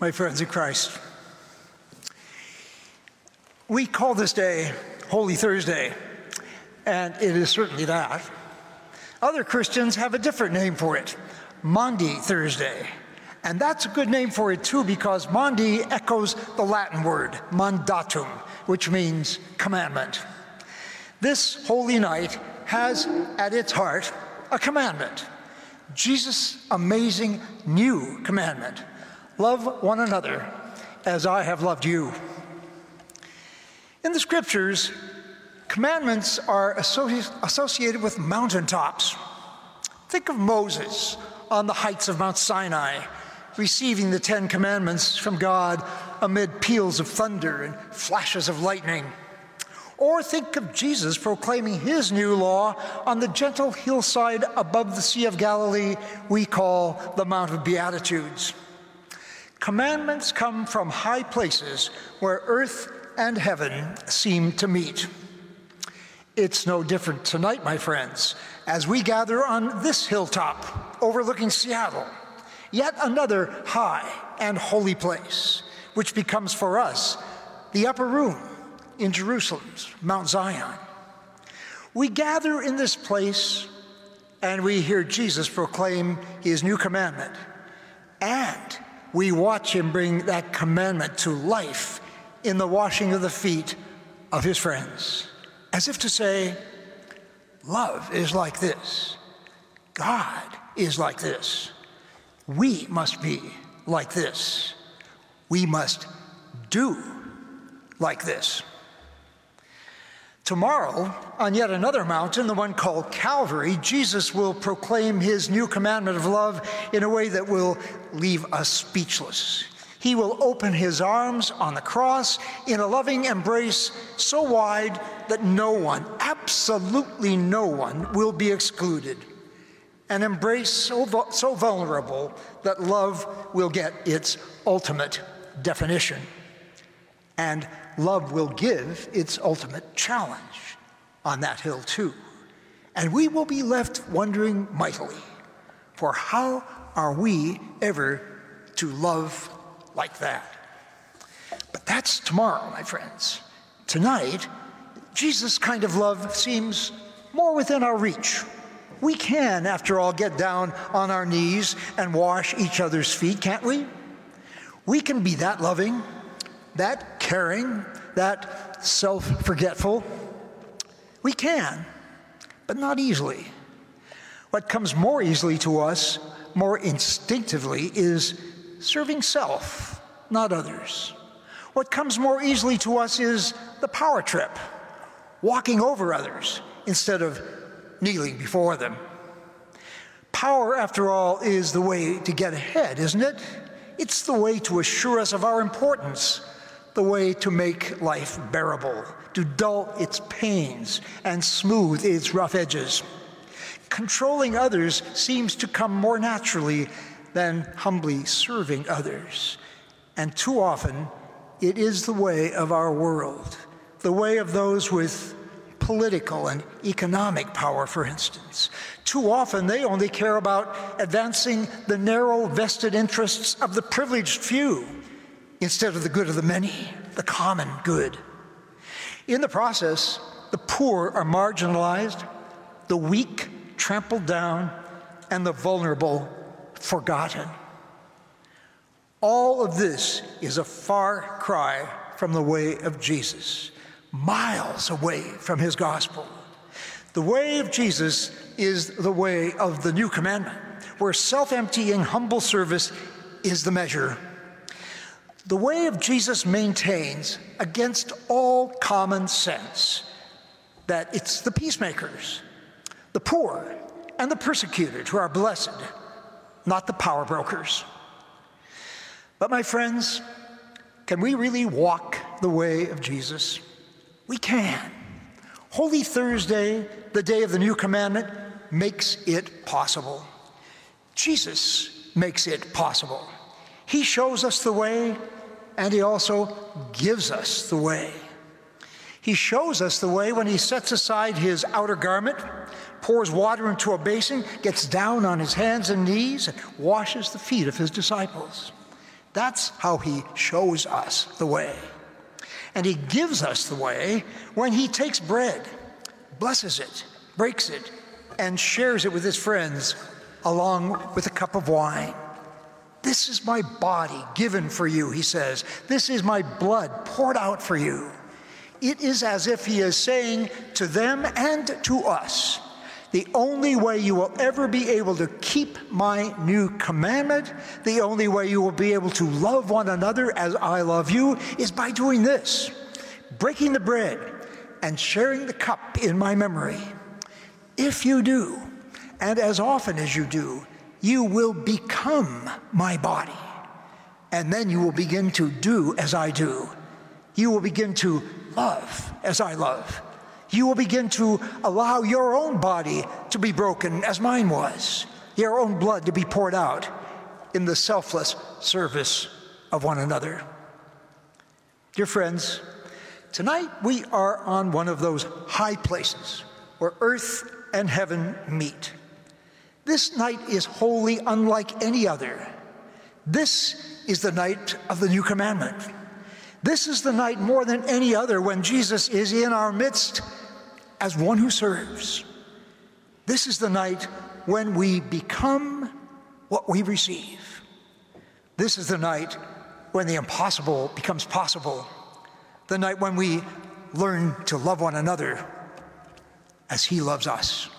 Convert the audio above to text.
my friends in Christ. We call this day Holy Thursday, and it is certainly that. Other Christians have a different name for it, Maundy Thursday. And that's a good name for it too because Maundy echoes the Latin word mandatum, which means commandment. This holy night has at its heart a commandment Jesus' amazing new commandment love one another as I have loved you. In the scriptures, commandments are associ- associated with mountaintops. Think of Moses on the heights of Mount Sinai, receiving the Ten Commandments from God amid peals of thunder and flashes of lightning. Or think of Jesus proclaiming his new law on the gentle hillside above the Sea of Galilee we call the Mount of Beatitudes. Commandments come from high places where earth and heaven seem to meet. It's no different tonight, my friends, as we gather on this hilltop overlooking Seattle, yet another high and holy place, which becomes for us the upper room in Jerusalem's Mount Zion. We gather in this place and we hear Jesus proclaim his new commandment. And we watch him bring that commandment to life in the washing of the feet of his friends, as if to say, Love is like this. God is like this. We must be like this. We must do like this. Tomorrow, on yet another mountain, the one called Calvary, Jesus will proclaim his new commandment of love in a way that will leave us speechless. He will open his arms on the cross in a loving embrace so wide that no one, absolutely no one, will be excluded. An embrace so, so vulnerable that love will get its ultimate definition. And love will give its ultimate challenge on that hill, too. And we will be left wondering mightily for how are we ever to love like that? But that's tomorrow, my friends. Tonight, Jesus' kind of love seems more within our reach. We can, after all, get down on our knees and wash each other's feet, can't we? We can be that loving, that caring, that self forgetful? We can, but not easily. What comes more easily to us, more instinctively, is serving self, not others. What comes more easily to us is the power trip, walking over others instead of kneeling before them. Power, after all, is the way to get ahead, isn't it? It's the way to assure us of our importance the way to make life bearable, to dull its pains and smooth its rough edges. Controlling others seems to come more naturally than humbly serving others. And too often, it is the way of our world, the way of those with political and economic power, for instance. Too often, they only care about advancing the narrow vested interests of the privileged few instead of the good of the many, the common good. In the process, the poor are marginalized, the weak trampled down, and the vulnerable forgotten. All of this is a far cry from the way of Jesus, miles away from his gospel. The way of Jesus is the way of the new commandment, where self emptying, humble service is the measure the way of Jesus maintains, against all common sense, that it's the peacemakers, the poor, and the persecuted who are blessed, not the power brokers. But, my friends, can we really walk the way of Jesus? We can. Holy Thursday, the day of the new commandment, makes it possible. Jesus makes it possible. He shows us the way, and He also gives us the way. He shows us the way when He sets aside His outer garment, pours water into a basin, gets down on His hands and knees, and washes the feet of His disciples. That's how he shows us the way. And he gives us the way when he takes bread, blesses it, breaks it, and shares it with his friends along with a cup of wine. This is my body given for you, he says. This is my blood poured out for you. It is as if he is saying to them and to us, the only way you will ever be able to keep my new commandment, the only way you will be able to love one another as I love you, is by doing this breaking the bread and sharing the cup in my memory. If you do, and as often as you do, you will become my body. And then you will begin to do as I do. You will begin to love as I love. You will begin to allow your own body to be broken as mine was, your own blood to be poured out in the selfless service of one another. Dear friends, tonight we are on one of those high places where earth and heaven meet. This night is wholly unlike any other. This is the night of the new commandment. This is the night more than any other when Jesus is in our midst as one who serves. This is the night when we become what we receive. This is the night when the impossible becomes possible. The night when we learn to love one another as He loves us.